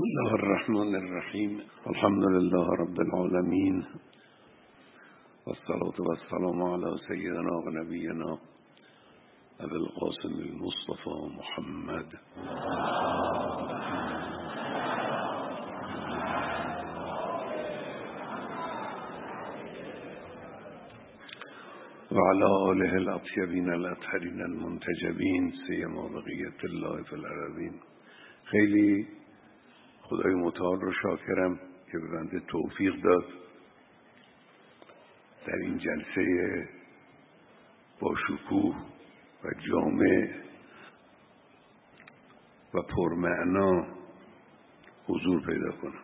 بسم الله الرحمن الرحیم الحمد لله رب العالمین والصلاة والسلام على سيدنا و نبینا ابو القاسم المصطفى محمد. وعلى آله الأطيبين الأطهرين المنتجبين سيما بقية الله في العربين خیلی خدای متعال رو شاکرم که به بنده توفیق داد. در این جلسه با شکوه و جامع و پرمعنا حضور پیدا کنم.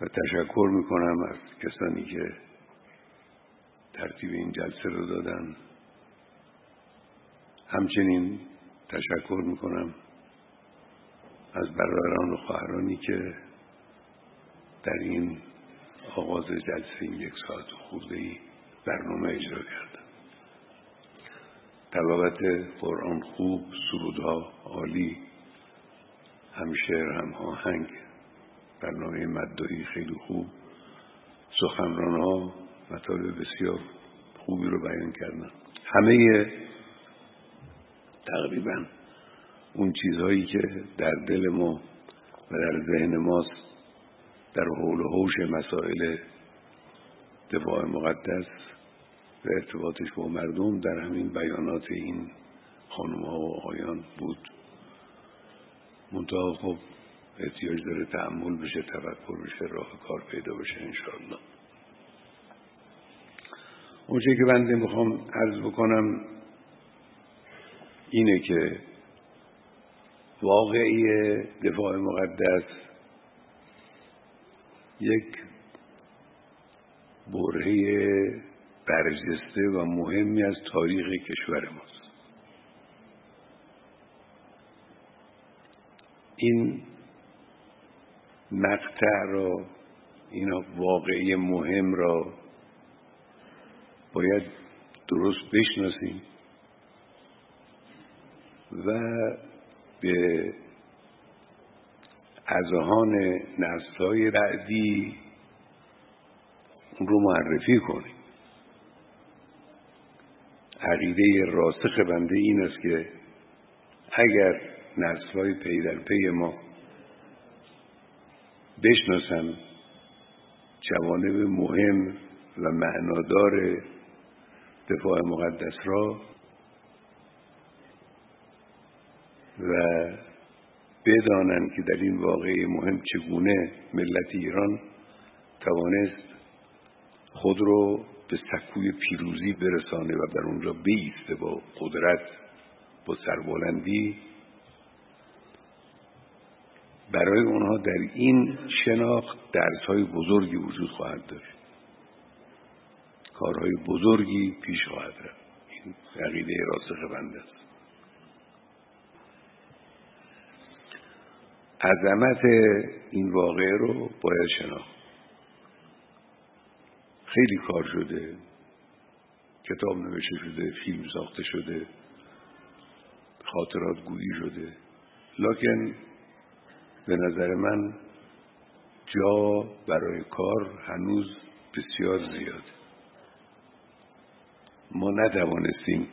و تشکر می‌کنم از کسانی که ترتیب این جلسه رو دادن. همچنین تشکر می‌کنم از برادران و خواهرانی که در این آغاز جلسه این یک ساعت خورده ای برنامه اجرا کردن. تلاوت قرآن خوب سرودها عالی هم شعر هم آهنگ برنامه مدعی خیلی خوب. سخنران ها مطالب بسیار خوبی رو بیان کردن. همه تقریبا اون چیزهایی که در دل ما و در ذهن ماست در حول و حوش مسائل دفاع مقدس و ارتباطش با مردم در همین بیانات این خانم ها و آقایان بود. منتها خب احتیاج داره تعمل بشه تفکر بشه راه کار پیدا بشه انشاءالله. اونچه که بنده می‌خوام عرض بکنم اینه که واقعی دفاع مقدس یک برهه برجسته و مهمی از تاریخ کشور ماست. این مقطع را این واقعی مهم را باید درست بشناسیم و به اذهان نسلهای بعدی اون رو معرفی کنیم. عقیده راسخ بنده این است که اگر نسلهای پی در پی ما بشناسن جوانب مهم و معنادار دفاع مقدس را و بدانند که در این واقعه مهم چگونه ملت ایران توانست خود رو به سکوی پیروزی برسانه و در اونجا بیسته با قدرت با سربلندی. برای اونها در این شناخت درسهای بزرگی وجود خواهد داشت. کارهای بزرگی پیش خواهد رفت. این عقیده راسخ بنده است. عظمت این واقعه رو باید شناخت. خیلی کار شده. کتاب نوشته شده فیلم ساخته شده. خاطرات گویی شده. لکن به نظر من جا برای کار هنوز بسیار زیاده. ما نتوانستیم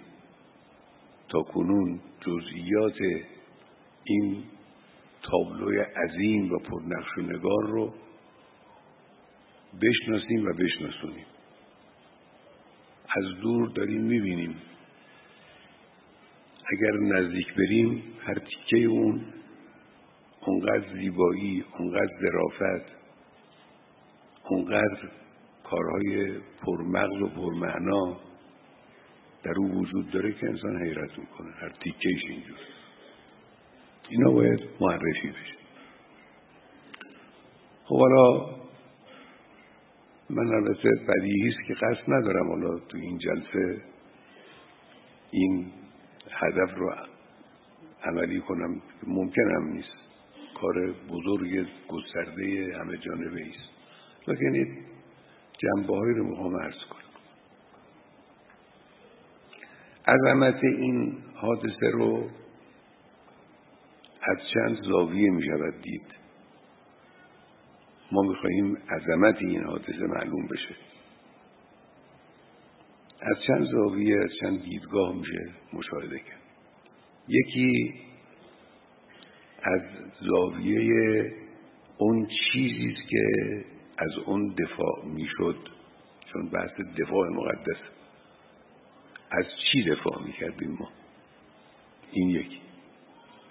تا کنون جزئیات این تابلوی عظیم و پرنقش و نگار رو بشناسیم و بشناسونیم. از دور داریم می‌بینیم. اگر نزدیک بریم هر تیکه اون اونقدر زیبایی اونقدر ظرافت اونقدر کارهای پرمغز و پرمعنا در او وجود داره که انسان حیرت می‌کنه. هر تیکهش اینجور اینا باید معرفی بشه. خب حالا من البته بدیهی است که قصد ندارم حالا تو این جلسه این هدف رو عملی کنم. ممکن هم نیست. کار بزرگ گسترده همه جانبه است. لیکن جنبه هایی رو می‌خوام عرض کنم. عظمت این حادثه رو از چند زاویه می شود دید. ما می‌خواهیم عظمت این حادثه معلوم بشه. از چند زاویه از چند دیدگاه میشه مشاهده کرد. یکی از زاویه اون چیزی که از اون دفاع می‌شد چون بحث دفاع مقدس. از چی دفاع می‌کردیم ما؟ این یکی.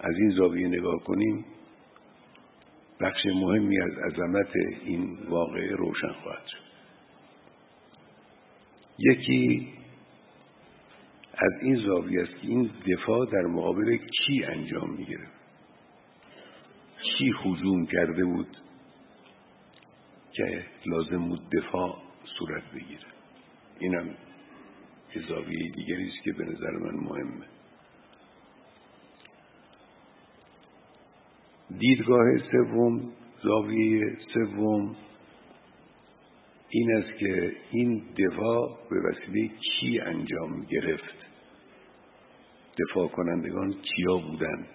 از این زاویه نگاه کنیم بخش مهمی از عظمت این واقعه روشن خواهد شد. یکی از این زاویه است که این دفاع در مقابل کی انجام می‌گیره کی حجوم کرده بود که لازم بود دفاع صورت بگیره؟ اینم یه زاویه دیگری است که به نظر من مهمه. دیدگاه سوم زاویه سوم این است که این دفاع به وسیله کی انجام گرفت. دفاع کنندگان کیا بودند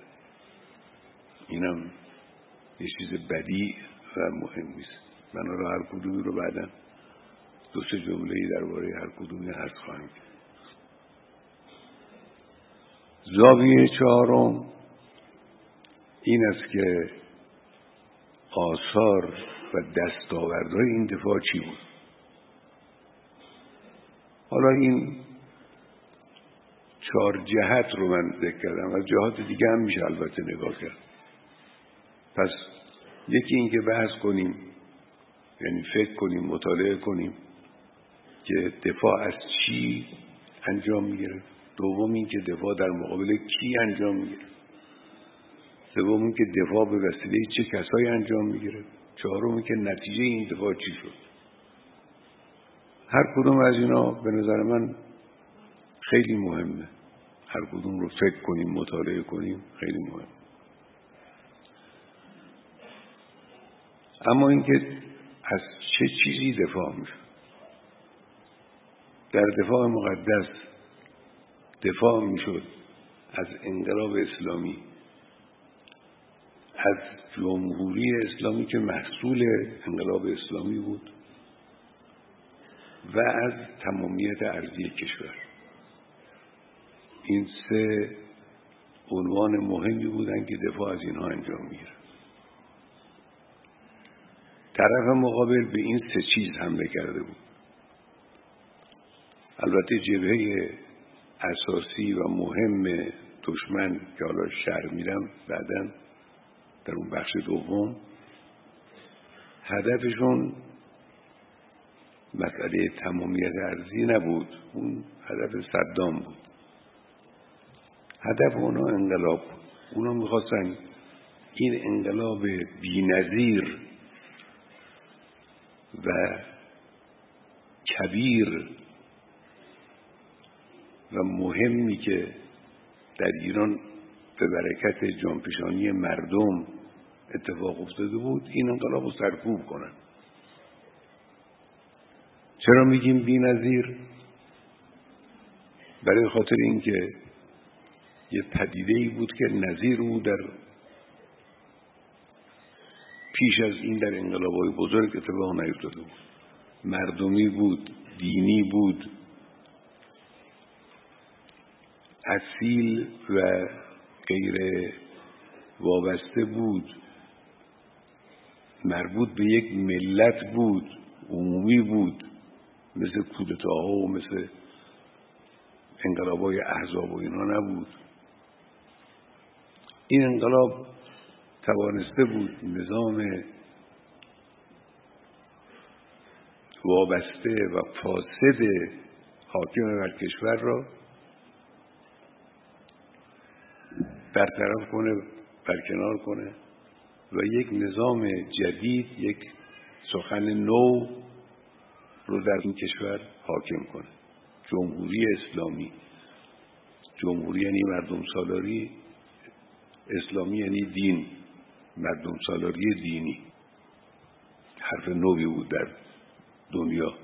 اینم یه چیز بدی و مهم نیست. من رو هر کدومی رو بعدا دو سه جمله درباره هر کدومی هست خواهم زاویه چهارم این است که آثار و دستاوردهای این دفاع چی بود؟ حالا این چهار جهت رو من ذکر کردم و جهات دیگه هم میشه البته نگاه کرد. پس یکی اینکه بحث کنیم یعنی فکر کنیم مطالعه کنیم که دفاع از چی انجام می‌گیره. دوم اینکه دفاع در مقابل کی انجام می‌گیره. سوم اینکه دفاع به وسیله چه کسایی انجام می‌گیره. چهارم که نتیجه این دفاع چی شد. هر کدوم از اینا به نظر من خیلی مهمه. هر کدوم رو فکر کنیم مطالعه کنیم خیلی مهم اما اینکه از چه چیزی دفاع میشه؟ در دفاع مقدس دفاع می‌شد از انقلاب اسلامی. از جمهوری اسلامی که محصول انقلاب اسلامی بود و از تمامیت ارضی کشور. این سه عنوان مهمی بودن که دفاع از اینها انجام می‌گیره. طرف مقابل به این سه چیز حمله کرده بود. البته جبهه اساسی و مهم دشمن که حالا شهر میرم بعدا در اون بخش دوم هدفشون مسئله تمامیت ارزی نبود. اون هدف صدام بود. هدف اونا انقلاب اونا می‌خواستن این انقلاب بینظیر و کبیر و مهمی که در ایران به برکت جانپیشانی مردم اتفاق افتاده بود این انقلاب رو سرکوب کنن. چرا میگیم بی نظیر؟ برای خاطر اینکه یه پدیده ای بود که نظیر او در پیش از این در انقلابهای بزرگ اتفاق نیفتاده بود. مردمی بود دینی بود. اصیل و غیر وابسته بود. مربوط به یک ملت بود عمومی بود مثل کودتاها و مثل انقلاب های احزاب و اینا نبود. این انقلاب توانسته بود نظام وابسته و فاسد حاکم بر کشور را برطرف کنه برکنار کنه. و یک نظام جدید یک سخن نو رو در این کشور حاکم کنه جمهوری اسلامی. جمهوری یعنی مردم سالاری اسلامی یعنی دین. مردم سالاری دینی. حرف نوی بود در دنیا.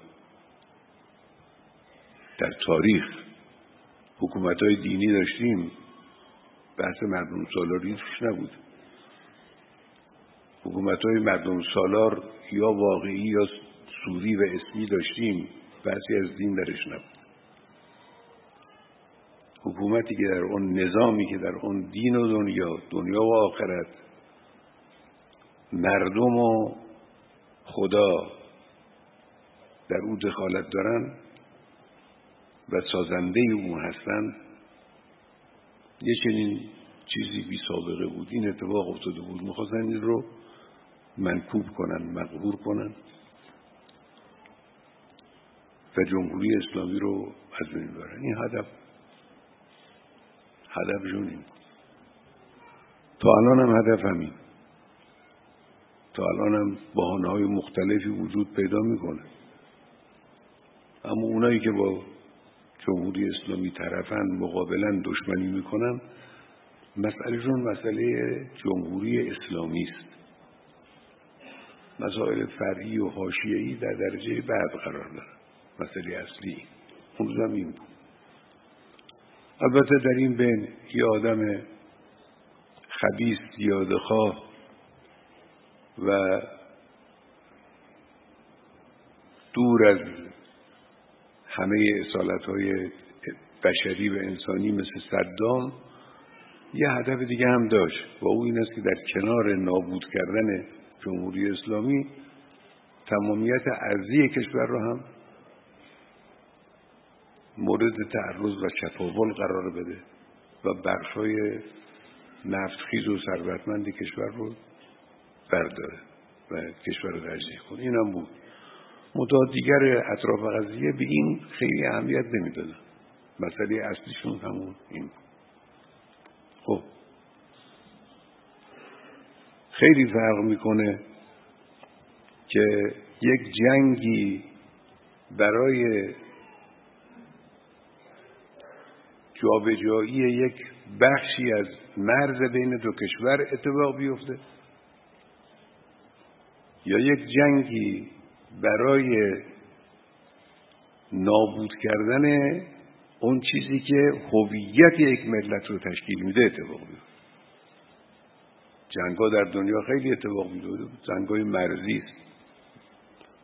در تاریخ. حکومت های دینی داشتیم. بحث مردم سالاری نبود. حکومت های مردم سالار یا واقعی یا سوری و اسمی داشتیم بحثی از دین درش نبود. حکومتی که در اون نظامی که در اون دین و دنیا دنیا و آخرت مردم و خدا در او دخالت دارن و سازنده او هستند یه چنین چیزی بی سابقه بود. این اتفاق افتاده بود. می‌خواستن این رو منکوب کنن مقبور کنن و جمهوری اسلامی رو از بین ببرن این هدف هدفشون این. تا الان هم هدف همین. تا الان هم بحانه های مختلفی وجود پیدا می‌کنه. اما اونایی که با جمهوری اسلامی طرفن مقابلا دشمنی می‌کنن مسئلهشون مسئله جمهوری اسلامی است. مسائل فرعی و حاشیه‌ای در درجه بعد قرار داره مسئله اصلی اون روزم این بود. البته در این بین یه آدم خبیث یادخواه و دور از همه اصالت های بشری و انسانی مثل صدام یه هدف دیگه هم داشت و او این است که در کنار نابود کردن جمهوری اسلامی تمامیت ارزی کشور را هم مورد تعرض و چپاول قرار بده و بخشای نفتخیز و ثروتمند کشور رو برداره و کشور رو کنه. این هم بود. متعاد دیگر اطراف قضیه به این خیلی اهمیت نمی‌دادن. مسئله اصلیشون همون این خب. خیلی فرق می‌کنه که یک جنگی برای جابجایی یک بخشی از مرز بین دو کشور اتفاق بیفته یا یک جنگی برای نابود کردن اون چیزی که هویت یک ملت رو تشکیل میده اتفاق بیفته. جنگا در دنیا خیلی اتفاق میده جنگای مرزی است.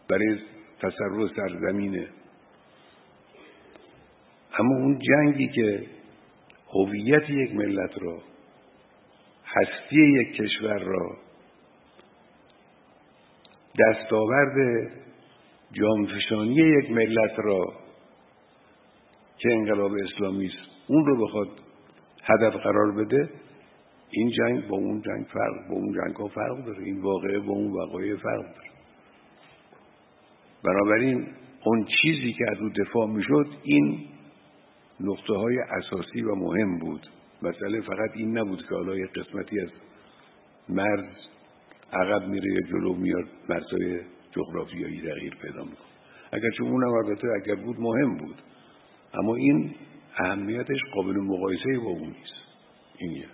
برای تصرف سرزمینه اما اون جنگی که هویت یک ملت را هستی یک کشور را دستاورد جامفشانی یک ملت را که انقلاب اسلامی است اون رو بخواد هدف قرار بده این جنگ با اون جنگ فرق با اون جنگ ها فرق داره. این واقعه با اون وقایع فرق داره. بنابراین اون چیزی که از او دفاع می‌شد این نقطه های اساسی و مهم بود. مسئله فقط این نبود که حالا یه قسمتی از مرز عقب میره یا جلو میاد مرزهای جغرافیایی تغییر پیدا می‌کنه. اگرچه اونم البته اگر بود مهم بود. اما این اهمیتش قابل مقایسه با اون نیست. این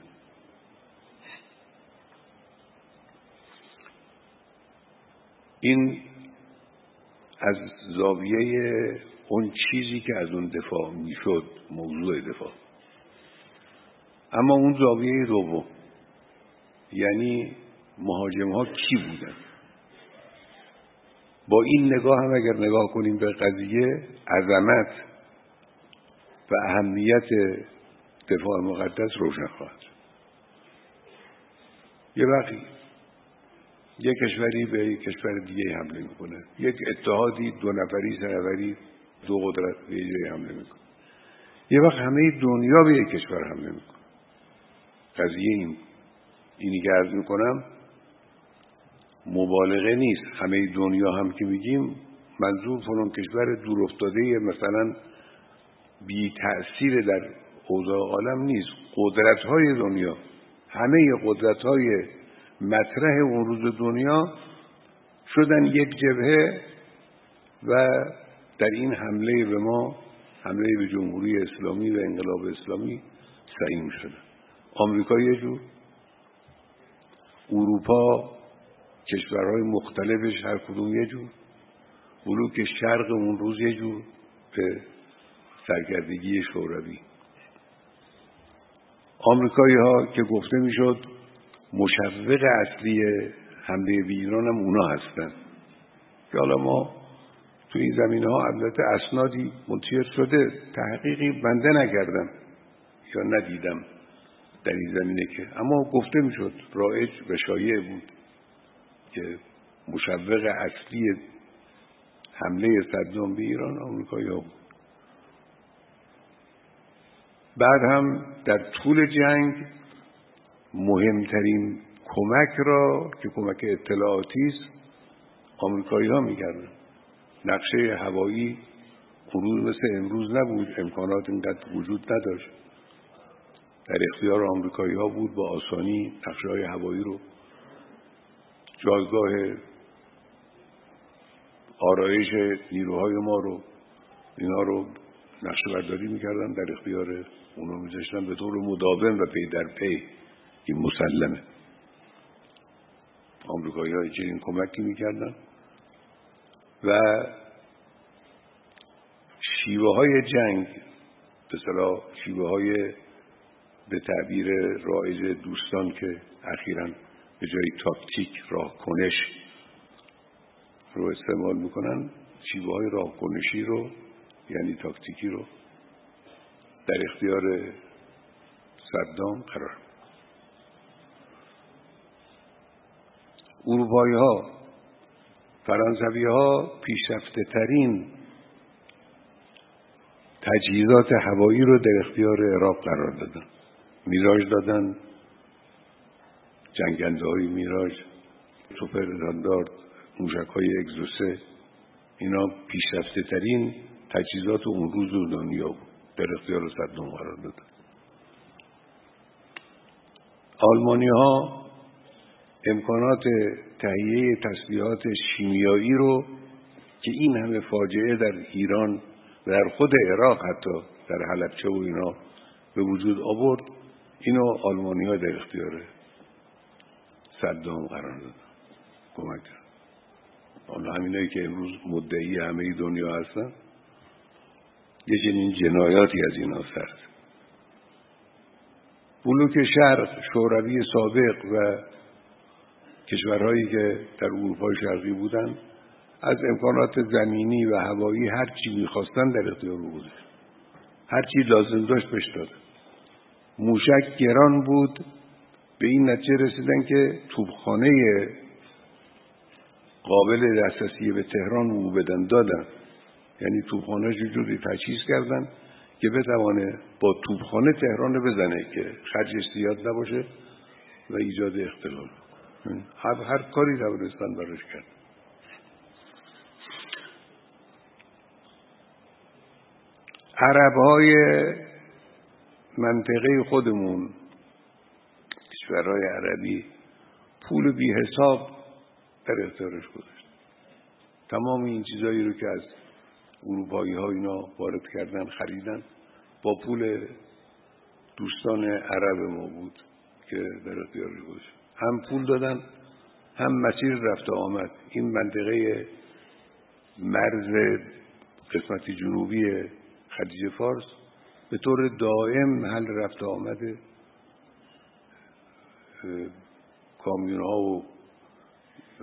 این از زاویه اون چیزی که از اون دفاع می‌شد موضوع دفاع. اما اون زاویه دوم یعنی مهاجم ها کی بودن؟ با این نگاه هم اگر نگاه کنیم به قضیه عظمت و اهمیت دفاع مقدس روشن خواهد یه وقتی یک کشوری به یک کشور دیگه حمله می‌کنه. یک اتحادی دو نفری سه نفری دو قدرت به جای حمله می‌کنه. یه وقت همه دنیا به یک کشور حمله می‌کنه. قضیه این. اینی که عرض می‌کنم مبالغه نیست. همه دنیا هم که میگیم منظور فلان کشور دور افتاده مثلا بی تأثیر در اوضاع عالم نیست. قدرت های دنیا. همه قدرت های مطرح اون روز دنیا شدن یک جبهه و در این حمله به ما حمله به جمهوری اسلامی و انقلاب اسلامی سعیم شده آمریکا یه جور اروپا کشورهای مختلفش هر کدوم یه جور بلوک شرق اون روز یه جور به سرکردگی شوروی. آمریکایی ها که گفته می‌شد مشوق اصلی حمله به ایران هم اونا هستن. که حالا ما تو این زمینه ها البته اسنادی منتشر شده تحقیقی بنده نکردم یا ندیدم در این زمینه که. اما گفته می‌شد رایج و شایع بود که مشوق اصلی حمله صدام به ایران آمریکایی ها بود. بعد هم در طول جنگ مهمترین کمک را که کمک اطلاعاتی است آمریکایی ها می‌کردن. نقشه هوایی اون مثل امروز نبود امکانات اینقدر وجود نداشت. در اختیار آمریکایی ها بود با آسانی نقشه های هوایی رو. جایگاه آرایش نیروهای ما رو اینا رو نقشه برداری می‌کردن. در اختیار اونا میذاشتن به طور مداوم و پی در پی. این مسلمه. آمریکایی های چنین کمکی می‌کردن. و شیوه های جنگ به شیوه های به تعبیر رایج دوستان که اخیرا به جای تاکتیک راه کنش رو استعمال می‌کنن شیوه های راه کنشی رو یعنی تاکتیکی رو در اختیار صدام قرار اروپایی ها فرانسوی ها پیشرفته ترین تجهیزات هوایی رو در اختیار عراق قرار دادن. میراج دادن جنگنده های میراج سوپر راندارد موشک های اگزوسه اینا پیشرفته ترین تجهیزات اون روز و دنیا بود. در اختیار صدام قرار دادن. آلمانی ها امکانات تهیه تسلیحات شیمیایی رو که این همه فاجعه در ایران و در خود عراق حتی در حلبچه و اینا به وجود آورد اینو آلمانی ها در اختیار صدام قرار دادن. کمک کرد. حالا همینایی که امروز مدعی همه دنیا هستن یه چنین جنایاتی از اینا سرد بلوک شرق شوروی سابق و کشورهایی که در اروپای شرقی بودن از امکانات زمینی و هوایی هر چی می‌خواستن در اختیار بود هر چی لازم داشت بهش داد موشک گران بود به این نتیجه رسیدن که توبخانه قابل دسترسی به تهران او بدن دادن. یعنی توبخانه جوری تجهیز کردن که بتوانه با توبخانه تهران بزنه که خرجش زیاد نباشه و ایجاد اختلال. هر, هر کاری توانستن براش کرد. عرب های منطقه خودمون کشورهای عربی پول بی حساب در اختیارش گذاشت. تمام این چیزایی رو که از اروپایی ها اینا وارد کردن خریدن با پول دوستان عرب ما بود که در اختیارش گذاشت. هم پول دادن هم مسیر رفت آمد. این منطقه مرز قسمت جنوبی خلیج فارس به طور دائم حل رفت آمد کامیون ها و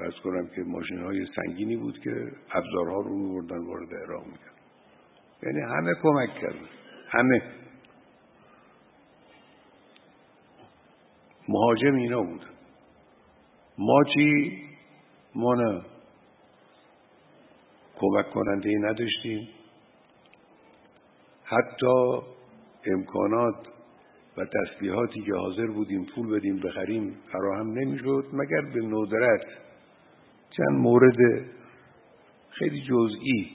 از کنم که ماشین های سنگینی بود که ابزارها رو میبردن وارد عراق می‌کرد یعنی همه کمک کردن همه. مهاجم اینا بودن ما چی؟ ما نه. کمک کننده ای نداشتیم. حتی امکانات و تسلیحاتی که حاضر بودیم پول بدیم بخریم فراهم نمی‌شد مگر به ندرت. چند مورد خیلی جزئی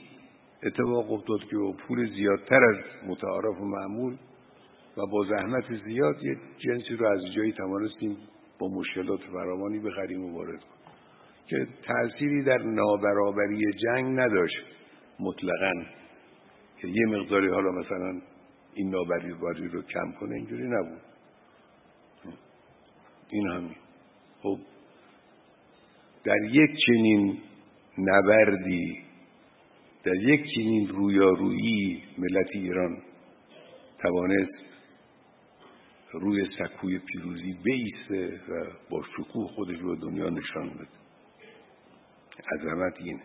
اتفاق افتاد که پول زیادتر از متعارف و معمول و با زحمت زیاد یک جنسی رو از جایی توانستیم با مشکلات فراوانی بخریم و وارد کنیم که تأثیری در نابرابری جنگ نداشت مطلقا. که یه مقداری حالا مثلا این نابرابری رو کم کنه اینجوری نبود. این همین. خب در یک چنین نبردی در یک چنین رویارویی ملت ایران توانست روی سکوی پیروزی بیسته و با شکوه خودش رو دنیا نشان بده. عظمت اینه.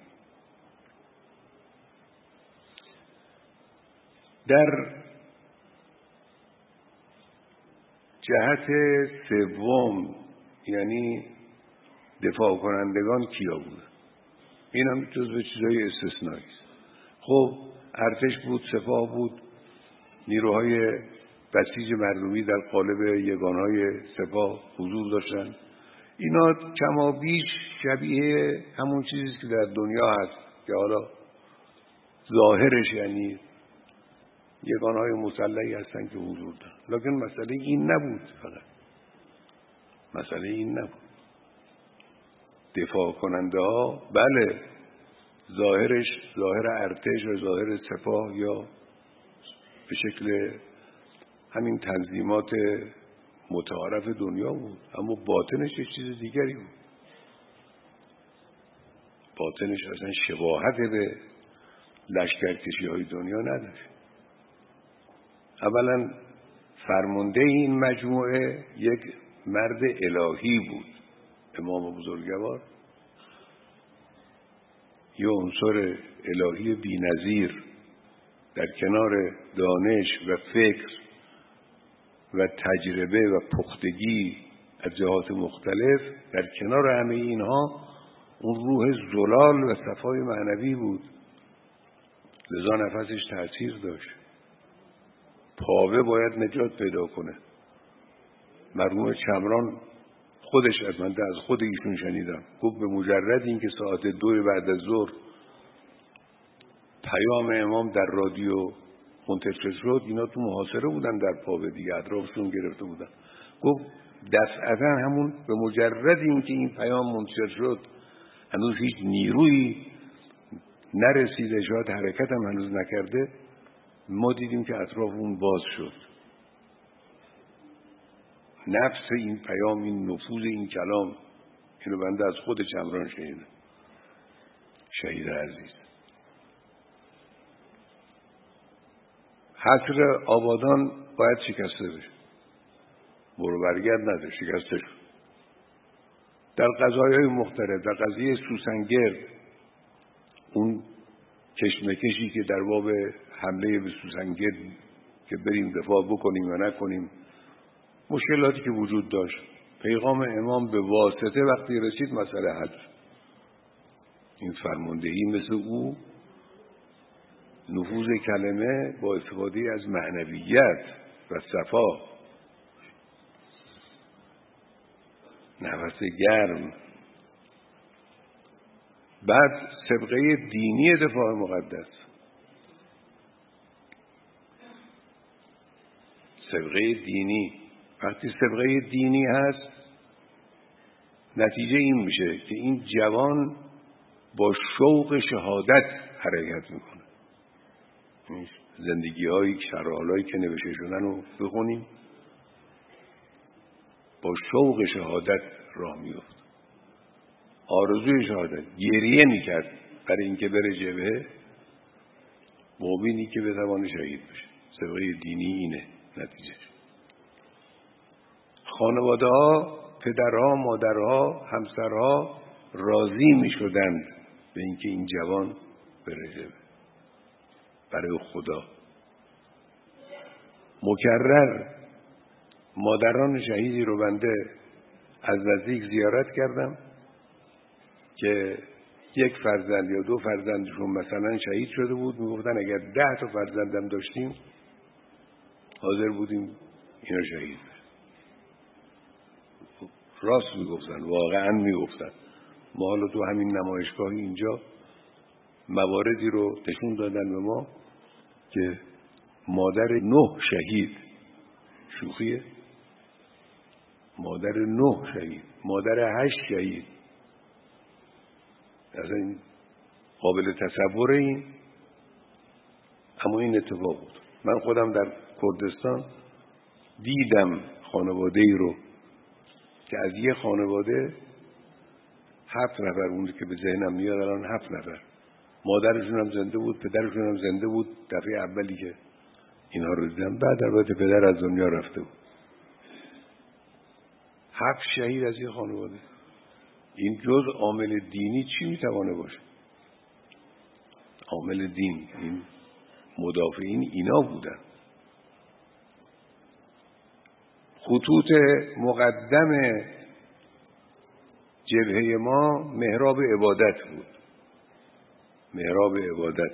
در جهت سوم یعنی دفاع کنندگان کیا بود؟ این هم جز به چیزای استثنایی خب ارتش بود سپاه بود نیروهای بسیج مردمی در قالب یگانهای سپاه حضور داشتن. اینا کما بیش شبیه همون چیزی که در دنیا هست که حالا ظاهرش یعنی یگانهای مسلحی هستن که حضور دارن. لکن مسئله این نبود فقط. مسئله این نبود. دفاع کننده ها بله ظاهرش ظاهر ارتش و ظاهر سپاه یا به شکل همین تنظیمات متعارف دنیا بود اما باطنش یه چیز دیگری بود. باطنش اصلا شباهت به لشکرکشی های دنیا نداشت اولا فرمانده این مجموعه یک مرد الهی بود امام بزرگوار. یه عنصر الهی بینظیر در کنار دانش و فکر و تجربه و پختگی از جهات مختلف در کنار همه اینها اون روح زلال و صفای معنوی بود. لذا نفسش تاثیر داشت. پاوه باید نجات پیدا کنه. مرحوم چمران خودش از من از خود ایشون شنیدم. گفت به مجرد اینکه ساعت دو بعد از ظهر پیام امام در رادیو منتشر شد اینا تو محاصره بودن در پاوه دیگه اطرافشون گرفته بودن. گفت دفعتا همون به مجرد اینکه این پیام منتشر شد هنوز هیچ نیروی نرسیده شاید حرکت هم هنوز نکرده ما دیدیم که اطراف اون باز شد. نفس این پیام این نفوذ این کلام اینو بنده از خود چمران شنیدم. شهید عزیز. حسر آبادان باید شکسته بشه برو برگرد نده شکسته شد در قضای های مختلف در قضیه سوسنگرد اون کشمکشی که در باب حمله به سوسنگرد که بریم دفاع بکنیم و نکنیم مشکلاتی که وجود داشت. پیغام امام به واسطه وقتی رسید مسئله حل این فرماندهی مثل او نفوذ کلمه با استفاده از معنویت و صفا. نفس گرم. بعد سبقه دینی دفاع مقدس. سبقه دینی. وقتی سبقه دینی هست نتیجه این میشه که این جوان با شوق شهادت حرکت می‌کنه. زندگی هایی شرحال که نوشته شدن رو بخونیم. با شوق شهادت راه میفت آرزوی شهادت گریه می‌کرد برای اینکه بره جبهه. مؤمنی که بتوانه شهید بشه. سبقه دینی اینه نتیجه خانواده ها پدرها مادرها همسرها راضی می شدند به اینکه این جوان بره جبهه. برای خدا. مکرر مادران شهیدی رو بنده از نزدیک زیارت کردم که یک فرزند یا دو فرزندشون مثلا شهید شده بود. می‌گفتن اگر ده تا فرزندم داشتیم حاضر بودیم اینا شهید راست می‌گفتن واقعا می‌گفتن. ما حالا تو همین نمایشگاه اینجا مواردی رو نشون دادن به ما. که مادر نه شهید. شوخیه؟ مادر نه شهید. مادر هشت شهید. اصلا این قابل تصور این اما این اتفاق بود. من خودم در کردستان دیدم خانواده ای رو که از یه خانواده هفت نفر اون که به ذهنم میاد الان هفت نفر. مادرشون هم زنده بود پدرشون هم زنده بود. دفعه اولی که اینها رو دیدم بعد البته پدر از دنیا رفته بود. هفت شهید از این خانواده. این جز عامل دینی چی می‌توانه باشه؟ عامل دین این مدافعین اینا بودن. خطوط مقدم جبهه ما محراب عبادت بود. محراب عبادت.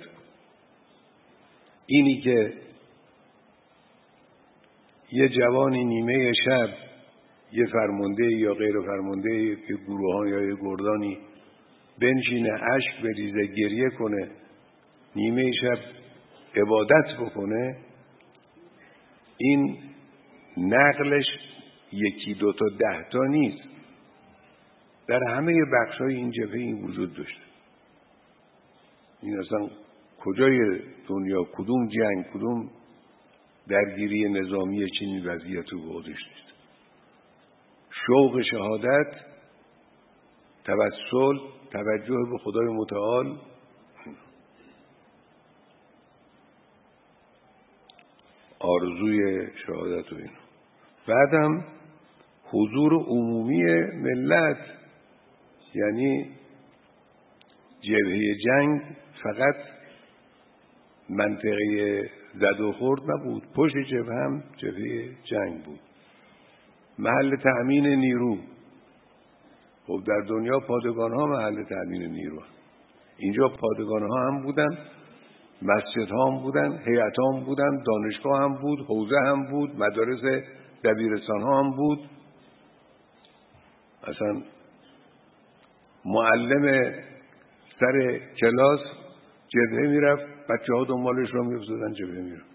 اینی که یه جوانی نیمه شب یه فرمانده یا غیر فرمانده یه گروهان یا یه گردانی بنشینه اشک بریزه گریه کنه نیمه شب عبادت بکنه این نقلش یکی دو تا ده تا نیست. در همه بخش های این جبهه این وجود داشته. این اصلا کجای دنیا کدوم جنگ کدوم درگیری نظامی چنین وضعیت رو به شوق شهادت توسل توجه به خدای متعال آرزوی شهادت و اینو بعدم حضور عمومی ملت یعنی جبهه جنگ فقط منطقه زد و خورد نبود. پشت جبهه هم جبهه جنگ بود. محل تأمین نیرو. خب در دنیا پادگان ها محل تأمین نیرو اینجا پادگان ها هم بودن مسجد ها هم بودن هیئت هم بودن دانشگاه هم بود حوزه هم بود مدارس دبیرستان ها هم بود. اصلا معلم سر کلاس جبهه می‌رفت بچه ها دنبالش رو میفتادن جبهه می‌رفت.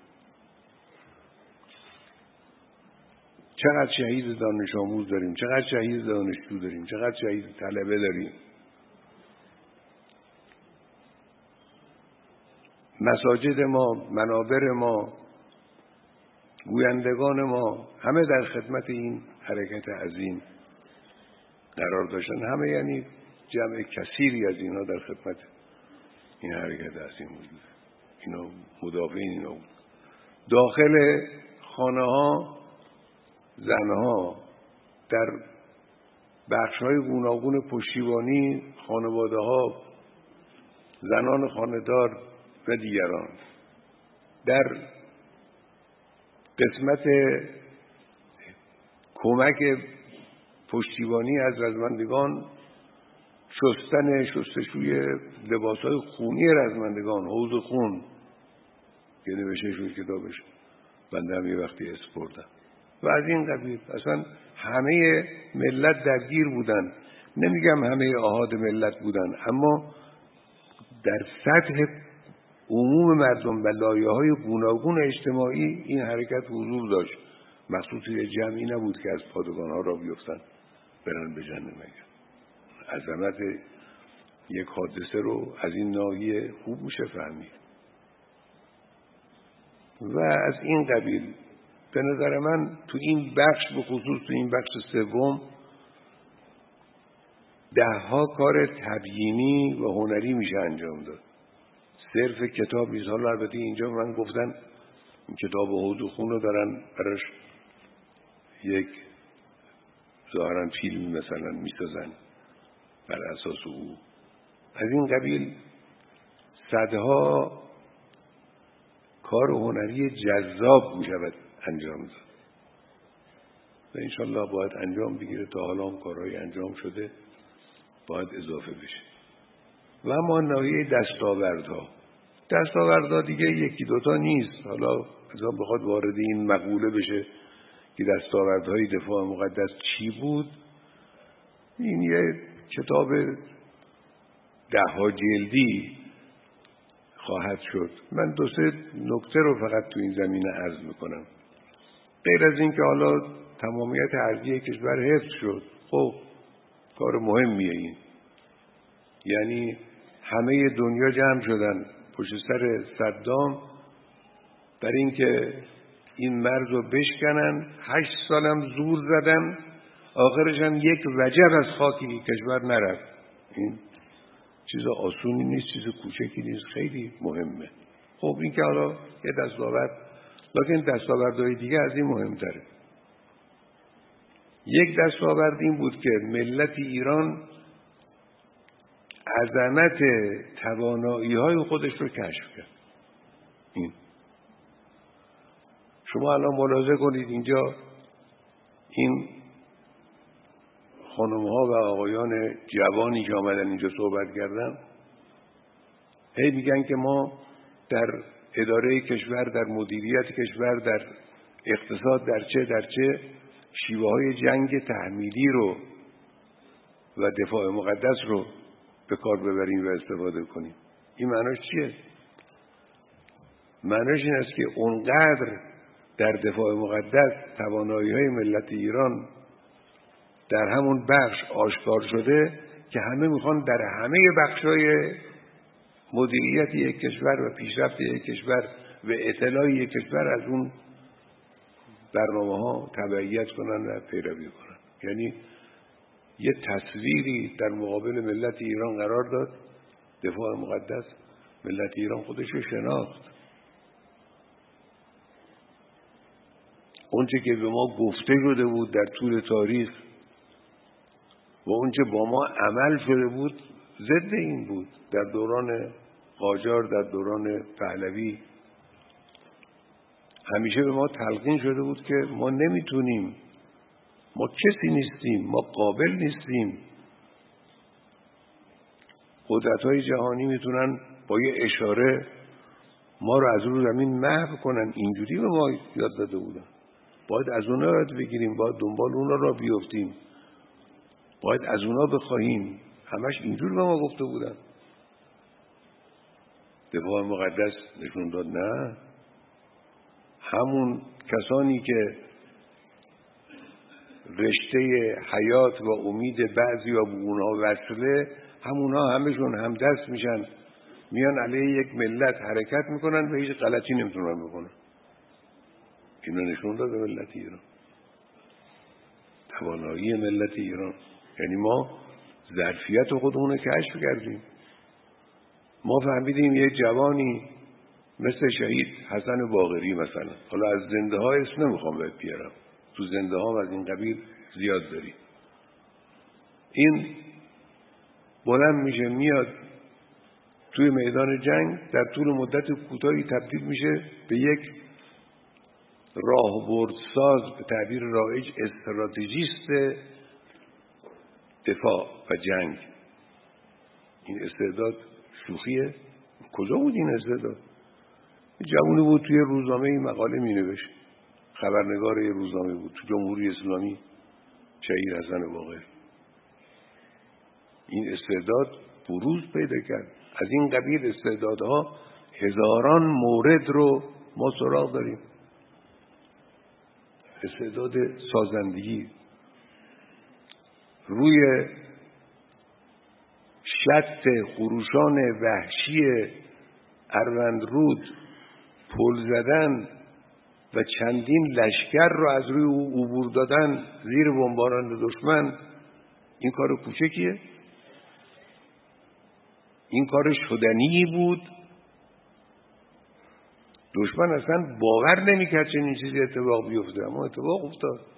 چقدر شهید دانش آموز داریم چقدر شهید دانشجو داریم چقدر شهید طلبه داریم. مساجد ما منابر ما گویندگان ما همه در خدمت این حرکت عظیم قرار داشتن. همه یعنی جمع کثیری از اینها در خدمت این حرکت عظیم بود. اینا مدافعین اینا بود. داخل خانه ها زنها در بخش های گوناگون پشتیبانی خانواده ها زنان خاندار و دیگران. در قسمت کمک پشتیبانی از رزمندگان شستن شستشوی لباس های خونی رزمندگان حوض خون که نوشته شد کتابش بنده هم یه وقتی اسپردم و از این قبیل اصلا همه ملت درگیر بودن. نمیگم همه آهاد ملت بودن اما در سطح عموم مردم و لایه های گوناگون اجتماعی این حرکت حضور داشت. مخصوص یه جمعی نبود که از پادگان ها را بیفتن برن به جنه مگر عظمت یک حادثه رو از این ناحیه خوب میشه فهمید. و از این قبیل به نظر من تو این بخش به خصوص تو این بخش سوم دهها کار تبیینی و هنری میشه انجام داد. صرف کتاب نیست. حالا البته اینجا من گفتن این کتاب حوض خون رو دارن براش یک ظاهرا فیلم مثلا می‌سازن. بر اساس او. از این قبیل صدها کار هنری جذاب می شود انجام داد. و انشالله باید انجام بگیره تا حالا هم کارهای انجام شده باید اضافه بشه. و اما ناحیه دستاوردها. دستاوردها دیگه یکی دوتا نیست. حالا از بخواد وارد این مقوله بشه که دستاوردهای دفاع مقدس چی بود؟ این یه کتاب ده جلدی خواهد شد. من دو سه نکته رو فقط تو این زمینه عرض می‌کنم. غیر از اینکه حالا تمامیت ارضی کشور حفظ شد خب کار مهمیه این. یعنی همه دنیا جمع شدن. پشت سر صدام. در اینکه این مرز رو بشکنن هشت سالم زور زدن. آخرش هم یک وجب از خاکی کشور نرفت. این چیز آسونی نیست چیز کوچکی نیست خیلی مهمه. خب این که حالا یه دستاورد لکن دستاوردهای دیگه از این مهمتره. یک دستاورد این بود که ملت ایران عظمت توانایی های خودش رو کشف کرد. این. شما الان ملاحظه کنید اینجا این خانم ها و آقایان جوانی که آمدن اینجا صحبت کردن هی میگن که ما در اداره کشور در مدیریت کشور در اقتصاد در چه در چه شیوه های جنگ تحمیلی رو و دفاع مقدس رو به کار ببریم و استفاده کنیم این معناش چیه؟ معناش این است که اونقدر در دفاع مقدس توانایی های ملت ایران در همون بخش آشکار شده که همه می‌خوان در همه بخش های مدیریت یک کشور و پیشرفت یک کشور و اطلاع یک کشور از اون برنامه ها تبعیت کنن و پیروی کنن. یعنی یه تصویری در مقابل ملت ایران قرار داد. دفاع مقدس ملت ایران خودش رو شناخت. اونچه که به ما گفته شده بود در طول تاریخ و اونچه با ما عمل شده بود ضد این بود. در دوران قاجار در دوران پهلوی. همیشه به ما تلقین شده بود که ما نمی‌تونیم. ما کسی نیستیم ما قابل نیستیم. قدرت های جهانی می‌تونن با یه اشاره ما رو از رو زمین محو کنن. اینجوری به ما یاد داده بودن. باید از اونا یاد بگیریم باید دنبال اونا را بیفتیم. باید از اونا بخواهیم. همش اینجور به ما گفته بودن. دفاع مقدس نشون داد نه. همون کسانی که رشته حیات و امید بعضی و اونها وصله همونها همشون هم دست میشن. میان علیه یک ملت حرکت می‌کنن و هیچ غلطی نمی‌تونن بکنن. اینو نشون داد ملت ایران. توانایی ملت ایران. یعنی ما ظرفیت خودمون رو کشف کردیم. ما فهمیدیم یه جوانی مثل شهید حسن باغری مثلا. حالا از زنده های اسم نمی‌خوام بهت بیارم. تو زنده ها از این قبیل زیاد داریم این بلند میشه میاد توی میدان جنگ در طول مدت کوتاهی تبدیل میشه به یک راهبرد ساز به تعبیر رایج استراتژیست دفاع و جنگ. این استعداد شوخیه؟ کجا بود این استعداد؟ جوونی بود توی روزنامه این مقاله می نوشت خبرنگار یه روزنامه بود. تو جمهوری اسلامی شهید حسن واقعی. این استعداد بروز پیدا کرد. از این قبیل استعدادها هزاران مورد رو ما سراغ داریم. استعداد سازندگی. روی شط خروشان وحشی اروندرود پل زدن و چندین لشکر رو از روی او عبور دادن زیر بمباران دشمن این کار کوچکیه؟ این کار شدنی بود؟ دشمن اصلا باور نمی‌کرد چنین چیزی اتفاق بیفته اما اتفاق افتاد.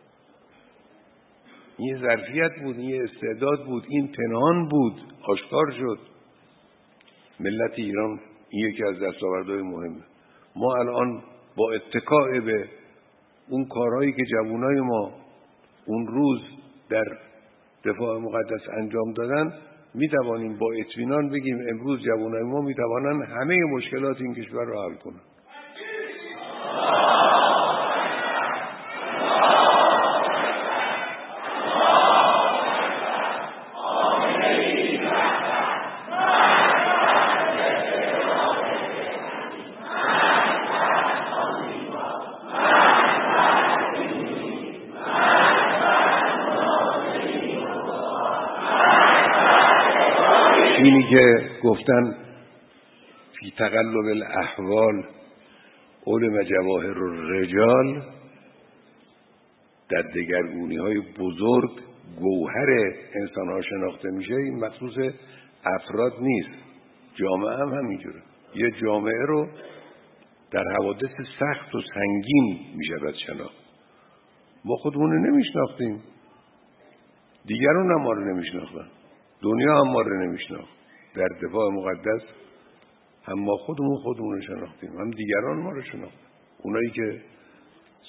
این ظرفیت بود این استعداد بود این پنهان بود آشکار شد. ملت ایران این یکی از دستاوردهای مهمه. ما الان با اتکاع به اون کارهایی که جوانای ما اون روز در دفاع مقدس انجام دادن می توانیم با اطمینان بگیم امروز جوانای ما می توانند همه مشکلات این کشور را حل کنند که گفتن فی تقلب الاحوال علم جواهر رجال در دگرگونی های بزرگ گوهر انسان ها شناخته میشه این مخصوص افراد نیست. جامعه هم همینجوره. یه جامعه رو در حوادث سخت و سنگین می‌شود شناخت. ما خودمون نمیشناختیم. دیگران هم ما رو نمیشناختن. دنیا هم ما رو نمیشناخت. در دفاع مقدس هم ما خودمون خودمون رو شناختیم هم دیگران ما رو شناختن اونایی که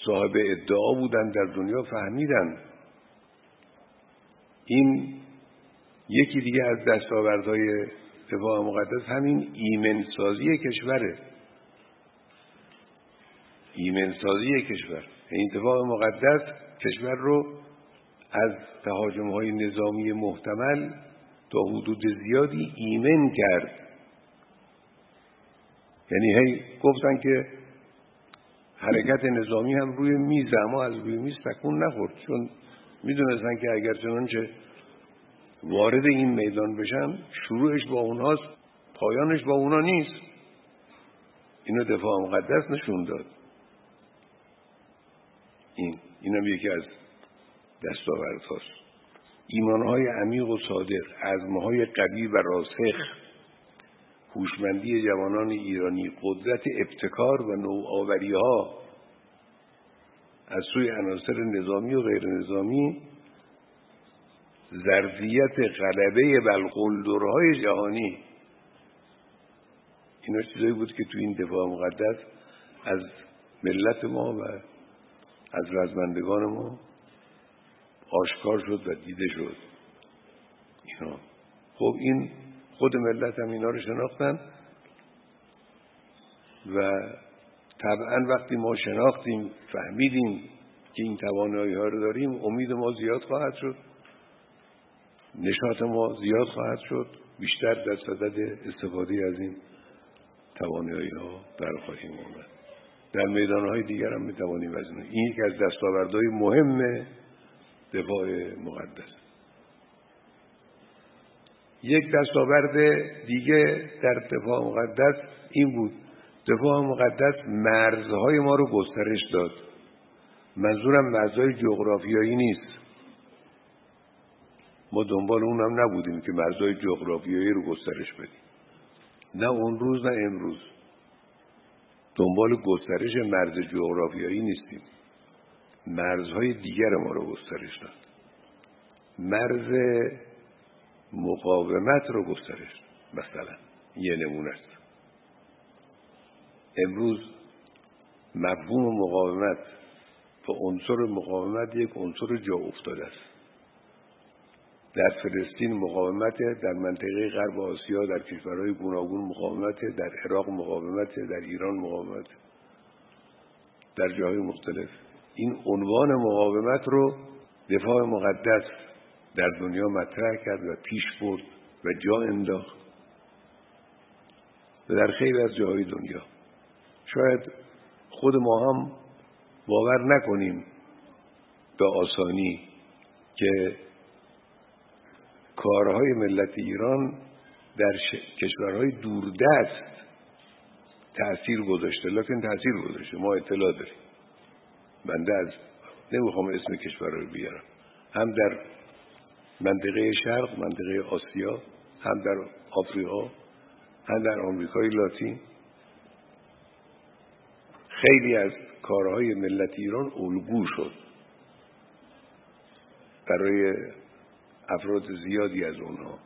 صاحب ادعا بودن در دنیا فهمیدن این یکی دیگه از دستاوردهای دفاع مقدس همین ایمنسازی کشوره. ایمنسازی کشور. این دفاع مقدس کشور رو از تهاجم های نظامی محتمل تا حدود زیادی ایمن کرد. یعنی هی گفتن که حرکت نظامی هم روی میز اما از روی میز تکون نخورد. چون می‌دونستن که اگر چنانچه وارد این میدان بشن شروعش با اونهاست پایانش با اونا نیست. اینو دفاع مقدس نشون داد. این اینم یکی از دستاورد هاست ایمانهای عمیق و صادق عزمهای قوی و راسخ هوشمندی جوانان ایرانی قدرت ابتکار و نوآوری ها از سوی عناصر نظامی و غیر نظامی ظرفیت غلبه بلقلدرهای جهانی. اینا چیزایی بود که تو این دفاع مقدس از ملت ما و از رزمندگان ما آشکار شد و دیده شد. خب این خود ملت هم اینا رو شناختن و طبعا وقتی ما شناختیم فهمیدیم که این توانایی ها رو داریم امید ما زیاد خواهد شد. نشاط ما زیاد خواهد شد. بیشتر در صدد استفاده از این توانایی ها در خواهیم آمد. در میدان های دیگر هم می‌توانیم از این یکی از دستاوردهای مهم دفاع مقدس. یک دستاورد دیگه در دفاع مقدس این بود. دفاع مقدس مرزهای ما رو گسترش داد. منظورم مرزهای جغرافیایی نیست. ما دنبال اونم نبودیم که مرزهای جغرافیایی رو گسترش بدیم. نه اون روز نه امروز. دنبال گسترش مرز جغرافیایی نیستیم. مرزهای دیگر ما رو گسترش داد. مرز مقاومت رو گسترش مثلا یه نمونه است. امروز مفهوم مقاومت و عنصر مقاومت یک عنصر جا افتاده است. در فلسطین مقاومت در منطقه غرب آسیا در کشورهای گوناگون مقاومت در عراق مقاومت در ایران مقاومت. در جاهای مختلف. این عنوان مقاومت رو دفاع مقدس در دنیا مطرح کرد و پیش برد و جا انداخت. و در خیلی از جاهای دنیا. شاید خود ما هم باور نکنیم به آسانی که کارهای ملت ایران در کشورهای دوردست تأثیر گذاشته. لکن تأثیر گذاشته. ما اطلاع داریم. بنده از نمی‌خوام اسم کشور رو بیارم. هم در منطقه شرق منطقه آسیا هم در آفریقا هم در آمریکای لاتین. خیلی از کارهای ملت ایران الگو شد. برای افراد زیادی از اونها.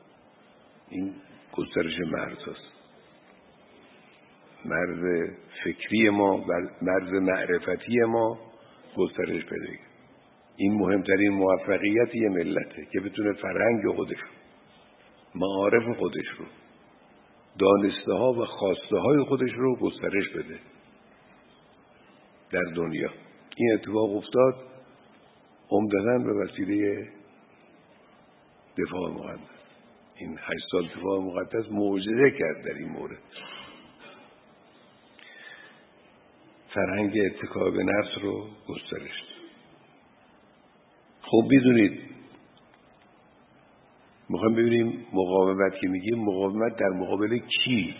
این گسترش مرز هست. مرز فکری ما مرز معرفتی ما. گسترش پیدا این مهمترین موفقیت یه ملته که بتونه فرهنگ خودش معارف خودش رو دانسته ها و خواسته های خودش رو گسترش بده. در دنیا این اتفاق افتاد عمدتا به وسیله دفاع مقدس. این هشت سال دفاع مقدس معجزه کرد در این مورد. فرهنگ اتکا به نفس رو گسترش خب می‌دونید می‌خوایم ببینیم مقاومت که میگیم مقاومت در مقابل کی؟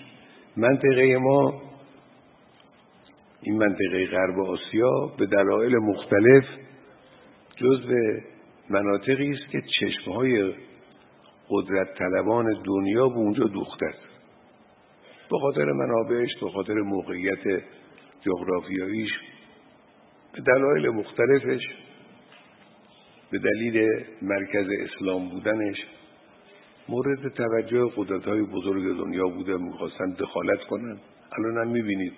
منطقه ما این منطقه غرب آسیا به دلایل مختلف جزو مناطقی است که چشمه های قدرت طلبان دنیا به اونجا دوخته است. به خاطر منابعش به خاطر موقعیت جغرافیاییش به دلایل مختلفش به دلیل مرکز اسلام بودنش مورد توجه قدرت های بزرگ دنیا بوده می‌خواستن دخالت کنن. الان هم می‌بینید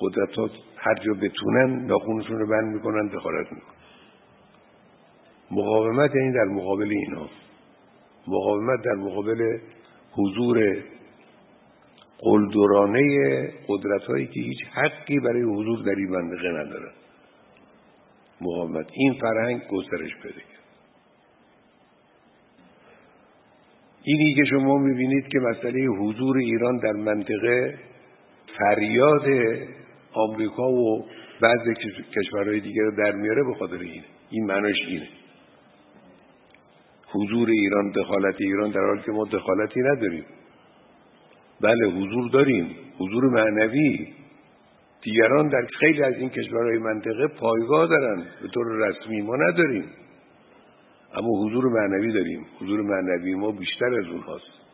قدرت ها هر جا بتونن ناخونشون رو بند می‌کنن دخالت می‌کنن. مقاومت یعنی در مقابل اینا. مقاومت در مقابل حضور قلدرانه قدرت هایی که هیچ حقی برای حضور در این منطقه ندارن مقاومت این فرهنگ گسترش پیدا کرد. اینی که شما می‌بینید که مسئله حضور ایران در منطقه فریاد آمریکا و بعضی کشورهای دیگر رو در میاره به خاطر اینه. این معناش اینه. حضور ایران دخالت ایران در حالی که ما دخالتی نداریم. بله حضور داریم. حضور معنوی. دیگران در خیلی از این کشورهای منطقه پایگاه دارن. به طور رسمی ما نداریم. اما حضور معنوی داریم. حضور معنوی ما بیشتر از اونهاست.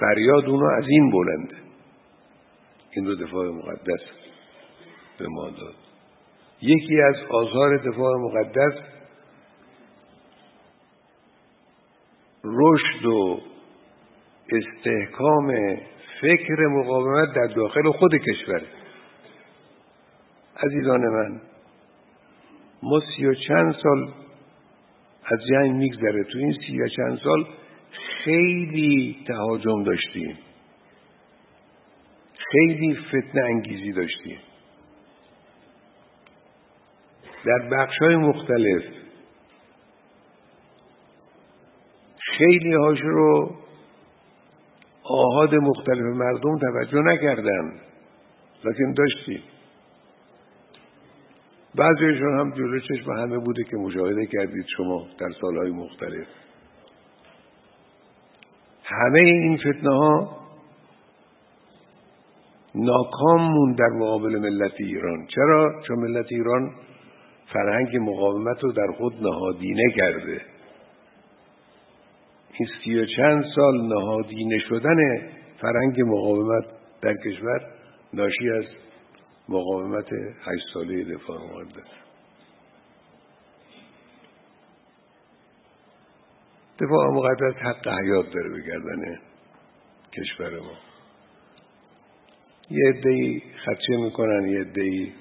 فریاد اونها از این بلنده این رو دفاع مقدس به ما داد. یکی از آثار دفاع مقدس رشد و استحکام فکر مقاومت در داخل خود کشور. عزیزان من ما سی و چند سال از جنگ میگذره. تو این سی و چند سال خیلی تهاجم داشتیم. خیلی فتنه انگیزی داشتیم. در بخش های مختلف خیلی هاش رو آهاد مختلف مردم توجه نکردن. لیکن داشتیم بعضیشون هم جلو چشم همه بوده که مشاهده کردید شما در سالهای مختلف. همه این فتنه ها ناکام مون در مقابل ملت ایران. چرا؟ چون ملت ایران فرهنگ مقاومت رو در خود نهادینه کرده. این سی و چند سال نهادینه شدن فرهنگ مقاومت در کشور ناشی از مقاومت هشت ساله دفاع مقدس دفاع مقدس حق حیات داره به کشور ما. یه عدهای خدشه می‌کنن یه عدهای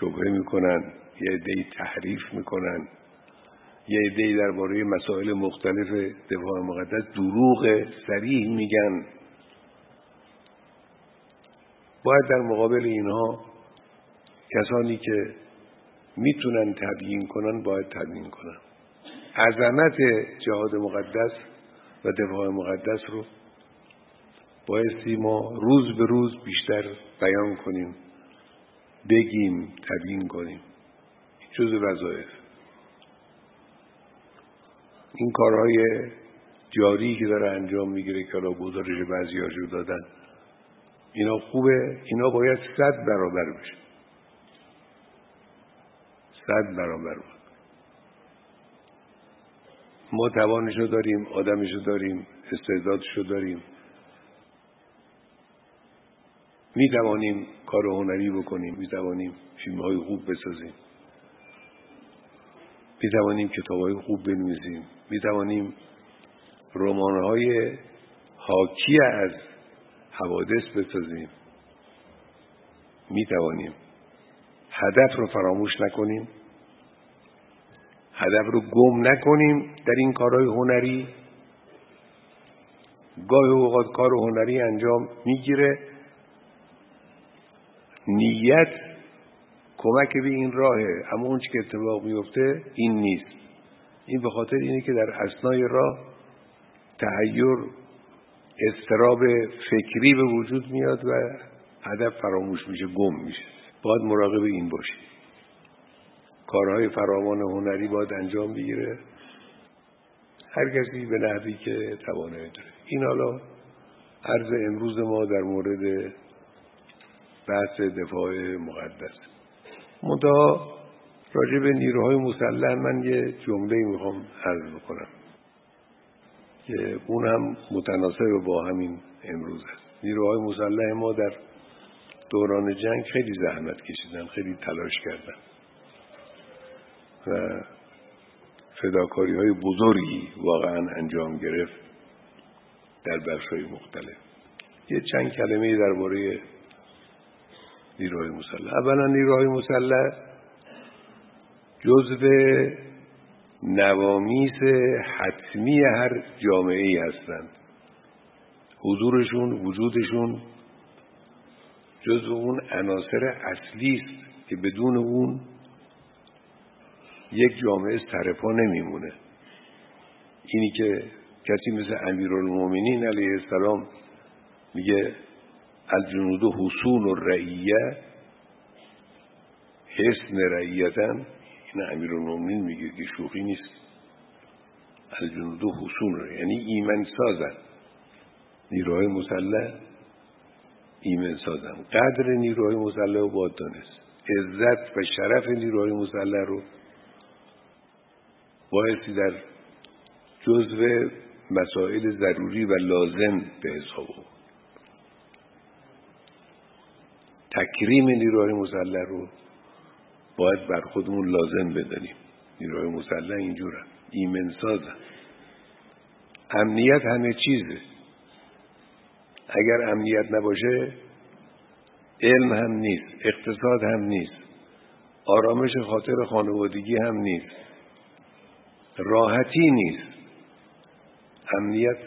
شبهه می‌کنن یه عدهای تحریف می‌کنن. یه عدهای درباره مسائل مختلف دفاع مقدس دروغ سریح میگن. باید در مقابل اینها کسانی که می‌تونن تبیین کنن باید تبیین کنن. عظمت جهاد مقدس و دفاع مقدس رو بایستی ما روز به روز بیشتر بیان کنیم بگیم تبیین کنیم. جز وظایف. این کارهای جاری که داره انجام می‌گیره که الان گزارش بعضی رو دادن اینا خوبه؟ اینا باید صد برابر بشه. صد برابر بود ما توانشو داریم آدمشو داریم استعدادشو داریم. می توانیم کار هنری بکنیم می توانیم فیلم های خوب بسازیم. می توانیم کتاب های خوب بنویسیم. می توانیم رمان های حاکی از حوادث بسازیم. می توانیم هدف رو فراموش نکنیم. هدف رو گم نکنیم در این کارهای هنری. گاه اوقات کار هنری انجام می‌گیره. نیت کمک به این راهه اما اون که اتفاق میفته این نیست. این به خاطر اینه که در اسنای راه تحیر استراب فکری به وجود میاد و هدف فراموش میشه گم میشه. باید مراقب این باشید کارهای فراوان هنری باید انجام بگیره. هر کسی به نحوی که توانایی داره. این حالا عرض امروز ما در مورد بحث دفاع مقدس. منتها راجع به نیروهای مسلح من یه جمله می‌خوام عرض بکنم. که اون هم متناسب با همین امروز است نیروهای مسلح ما در دوران جنگ خیلی زحمت کشیدن خیلی تلاش کردن. و فداکاری های بزرگی واقعا انجام گرفت در بخش های مختلف. یه چند کلمه درباره نیروهای مسلح. اولا نیروهای مسلح جزو نوامیس حتمی هر جامعه ای هستند. حضورشون وجودشون جزو اون عناصر اصلی است که بدون اون یک جامعه سرپا نمیمونه. اینی که کسی مثل امیرالمومنین علیه السلام میگه الجنود حسون و رعیه حسن رعیتن این امیرالمومنین میگه که شوخی نیست. الجنود حسون یعنی ایمن سازن. نیروهای مسلح ایمن سازن. قدر نیروهای مسلح رو باید دانست. عزت و شرف نیروهای مسلح رو بایستی در جزو مسائل ضروری و لازم به حساب تکریم نیروهای مسلح رو باید بر خودمون لازم بدانیم نیروهای مسلح اینجورن ایمن سازن امنیت همه چیزه. اگر امنیت نباشه علم هم نیست اقتصاد هم نیست آرامش خاطر خانوادگی هم نیست راحتی نیست. امنیت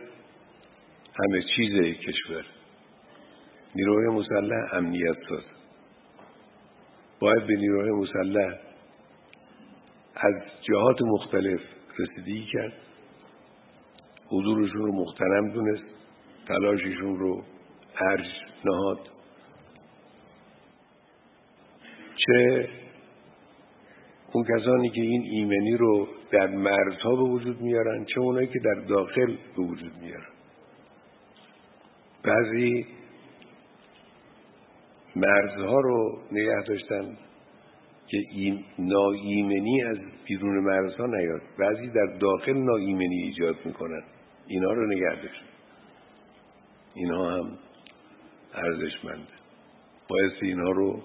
همه چیز کشور. نیروهای مسلح امنیت ساز. باید به نیروهای مسلح از جهات مختلف رسیدگی کرد. حضورشون رو مختنم دونست. تلاششون رو ارج نهاد. چه اون کسانی که این ایمنی رو در مرزها به وجود میارن چه اونایی که در داخل به وجود میارن. بعضی مرزها رو نگه داشتن که این ناایمنی از بیرون مرزها نیاد. بعضی در داخل ناایمنی ایجاد می‌کنن. اینا رو نگه داشتن. اینها هم ارزشمنده باید اینها رو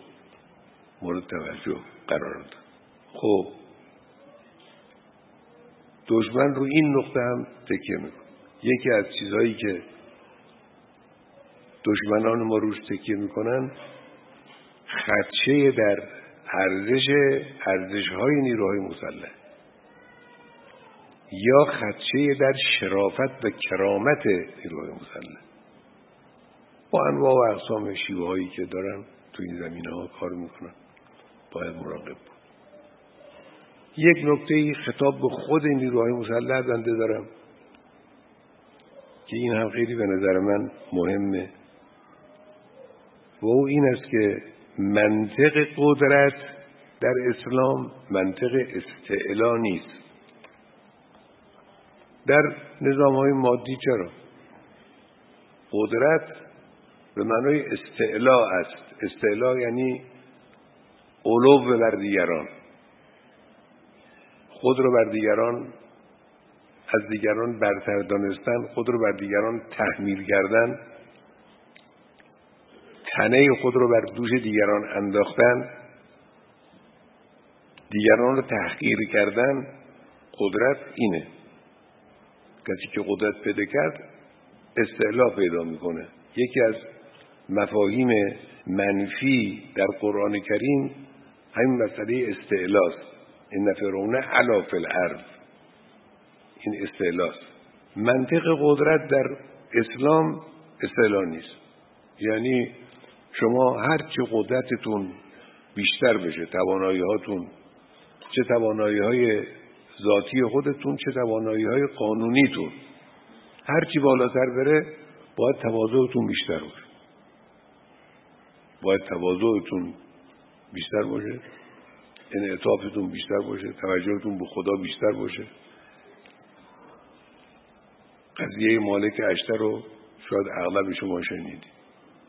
مورد توجه قرار داد. خب. دشمن رو این نقطه هم تکیه میکن یکی از چیزهایی که دشمنان ما روش تکیه می‌کنن خدشه در ارزش ارزش های نیروهای مسلح. یا خدشه در شرافت و کرامت نیروهای مسلح. با انواع و اقسام شیوه هایی که دارن تو این زمینه ها کار می‌کنن باید مراقب بود یک نکته خطاب به خود نیروهای مسلح بنده دارم که این هم خیلی به نظر من مهمه. و او این است که منطق قدرت در اسلام منطق استعلا نیست. در نظام های مادی چرا؟ قدرت به معنای استعلا است. استعلا یعنی علو بر دیگران. خود رو بر دیگران از دیگران برتر دانستن خود رو بر دیگران تحمیل کردن. تنه خود رو بر دوش دیگران انداختن دیگران رو تحقیر کردن قدرت اینه. کسی که قدرت پیدا کرد استعلا پیدا می‌کنه. یکی از مفاهیم منفی در قرآن کریم همین مسئله استعلاست. این فرعون علا فی این استعلاست. منطق قدرت در اسلام استعلا نیست. یعنی شما هر چه قدرتتون بیشتر بشه توانایی هاتون چه توانایی های ذاتی خودتون چه توانایی های قانونیتون هر چی بالاتر بره باید تواضعتون بیشتر باشه. باید تواضعتون بیشتر باشه انعطافتون بیشتر باشه توجهتون به خدا بیشتر باشه. قضیه مالک اشتر رو شاید اغلب شما شنیدید.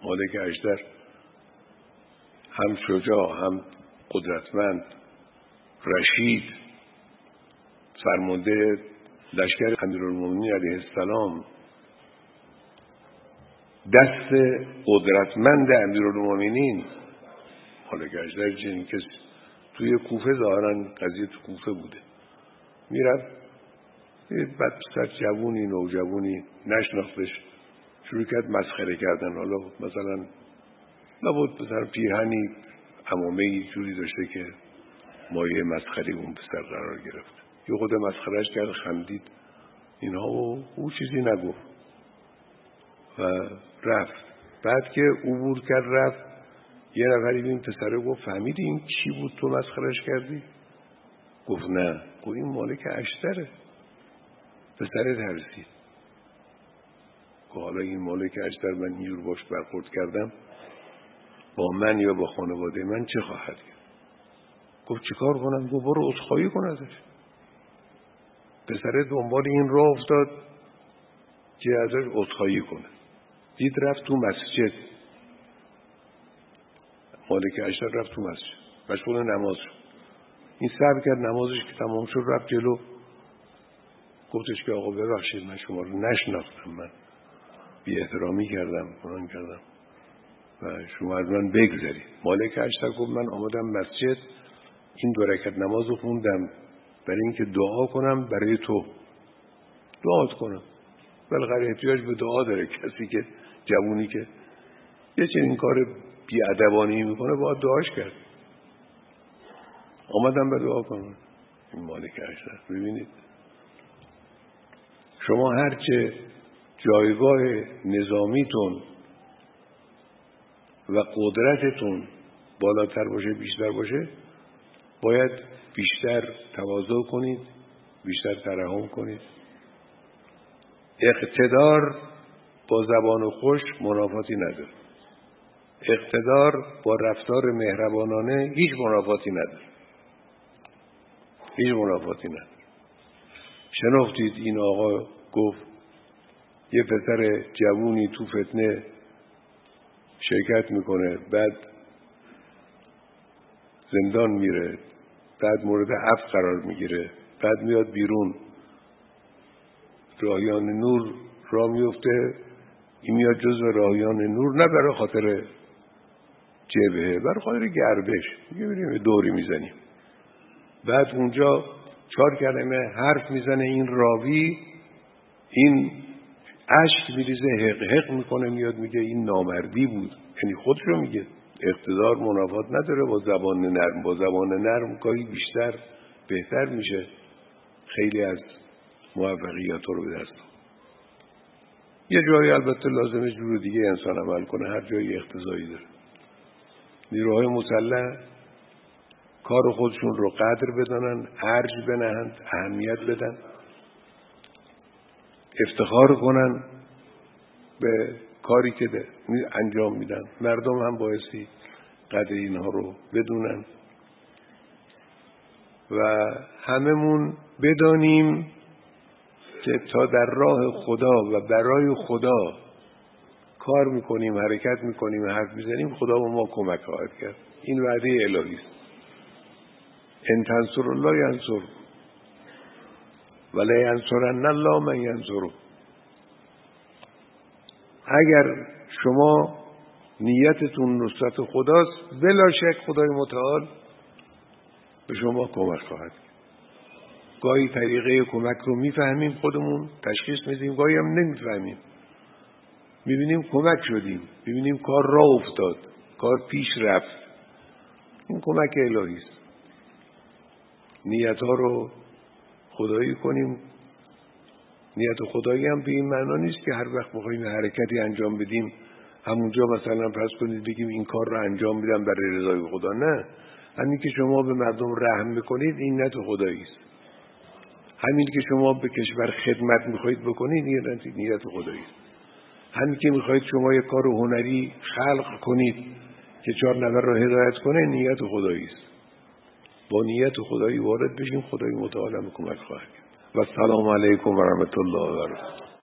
مالک اشتر هم شجاع هم قدرتمند رشید فرمانده لشکر امیرالمومنین علیه السلام دست قدرتمند امیرالمومنین. حالا گشتر چنین کسی توی کوفه ظاهرا قضیه تو کوفه بوده. می‌رفت یه بد پسر جوونی نوجوونی نشناختش شروع کرد مسخره کردن. حالا مثلا نبود. پسر پیرهنی امامه جوری داشته که مایه مسخره اون پسر قرار گرفت. یه خود مسخرهش کرد خندید. اینها و او چیزی نگفت. و رفت. بعد که عبور کرد رفت. یه نفری این پسره گفت فهمیدی این چی بود تو مسخرش کردی؟ گفت نه. گفت این مالک اشتره. پسره ترسید. گفت حالا این مالک اشتر من اینجور باش برخورد کردم. با من یا با خانواده من چه خواهد کرد؟ گفت چیکار کنم؟ گفت برو اصخایی کن ازش. پسره دنبال این راه افتاد که ازش اصخایی کنه. دید رفت تو مسجد. مالک اشتر رفت تو مسجد. مشغول نماز شد. این صبر کرد نمازش که تمام شد رفت جلو. گفتش که آقا ببخشید من شما رو نشناختم من بی احترامی کردم کنان کردم. و شما از من بگذارید مالک اشتر گفت من آمدم مسجد. این دو رکت نماز رو خوندم. برای اینکه دعا کنم برای تو. دعا کنم. بالاخره احتیاج به دعا داره. کسی که جوونی که یه چنین کار بیادبانی می‌کنه باید دعاش کرد. آمدم به دعا کنم. این مالک اشتر ببینید. شما هرچه جایگاه نظامیتون و قدرتتون بالاتر باشه بیشتر باشه باید بیشتر تواضع کنید بیشتر ترحم کنید. اقتدار با زبان خوش منافاتی نداره. اقتدار با رفتار مهربانانه هیچ منافاتی نداره. هیچ منافاتی نداره. شنفتید این آقا گفت یه پسر جوونی تو فتنه شرکت می‌کنه بعد زندان میره بعد مورد عفو قرار می‌گیره بعد میاد بیرون. راهیان نور را میفته این میاد جز راهیان نور نه برای خاطر جبهه برای خاطر گردش. میگه بریم دوری می‌زنیم. بعد اونجا چهار کلمه حرف می‌زنه این راوی این عشق میریزه حق حق می‌کنه میاد میگه این نامردی بود. یعنی خودشو میگه. اقتدار منافات نداره با زبان نرم با زبان نرم گاهی بیشتر بهتر میشه. خیلی از موفقیت رو به دست یه جایی البته لازمه جور دیگه انسان عمل کنه هر جایی اقتضایی داره. نیروهای مسلح کار خودشون رو قدر بدانن ارج بنهند اهمیت بدن. افتخار کنن به کاری که انجام میدن. مردم هم بایستی قدر اینها رو بدونن. و هممون بدانیم که تا در راه خدا و برای خدا کار می‌کنیم حرکت می‌کنیم حرف می‌زنیم خدا به ما کمک خواهد کرد. این وعده الهی است. ان تنصر الله ینصر ولا ینصرن الله من ینصره اگر شما نیتتون نصرت خداست بلا شک خدای متعال به شما کمک خواهد گاهی طریقه کمک رو می‌فهمیم خودمون تشخیص میدیم گاهی هم نمی‌فهمیم. می‌بینیم کمک شدیم می‌بینیم کار را افتاد کار پیش رفت. این کمک الهی است. نیت ها رو خدایی کنیم. نیت خدایی هم به این معنا نیست که هر وقت بخوایم حرکتی انجام بدیم همونجا مثلا پس کنید بگیم این کار رو انجام میدم برای رضای خدا. نه. همین که شما به مردم رحم بکنید این نیت خدایی است. همین که شما به کشور خدمت می‌خواهید بکنید این نیت خدایی است. همین که می‌خواهید شما یک کار هنری خلق کنید که چهار نفر را هدایت کنه نیت خدایی است. با نیت خدایی وارد بشیم خدای متعال کمک خواهد و السلام علیکم و رحمت الله و برکاته.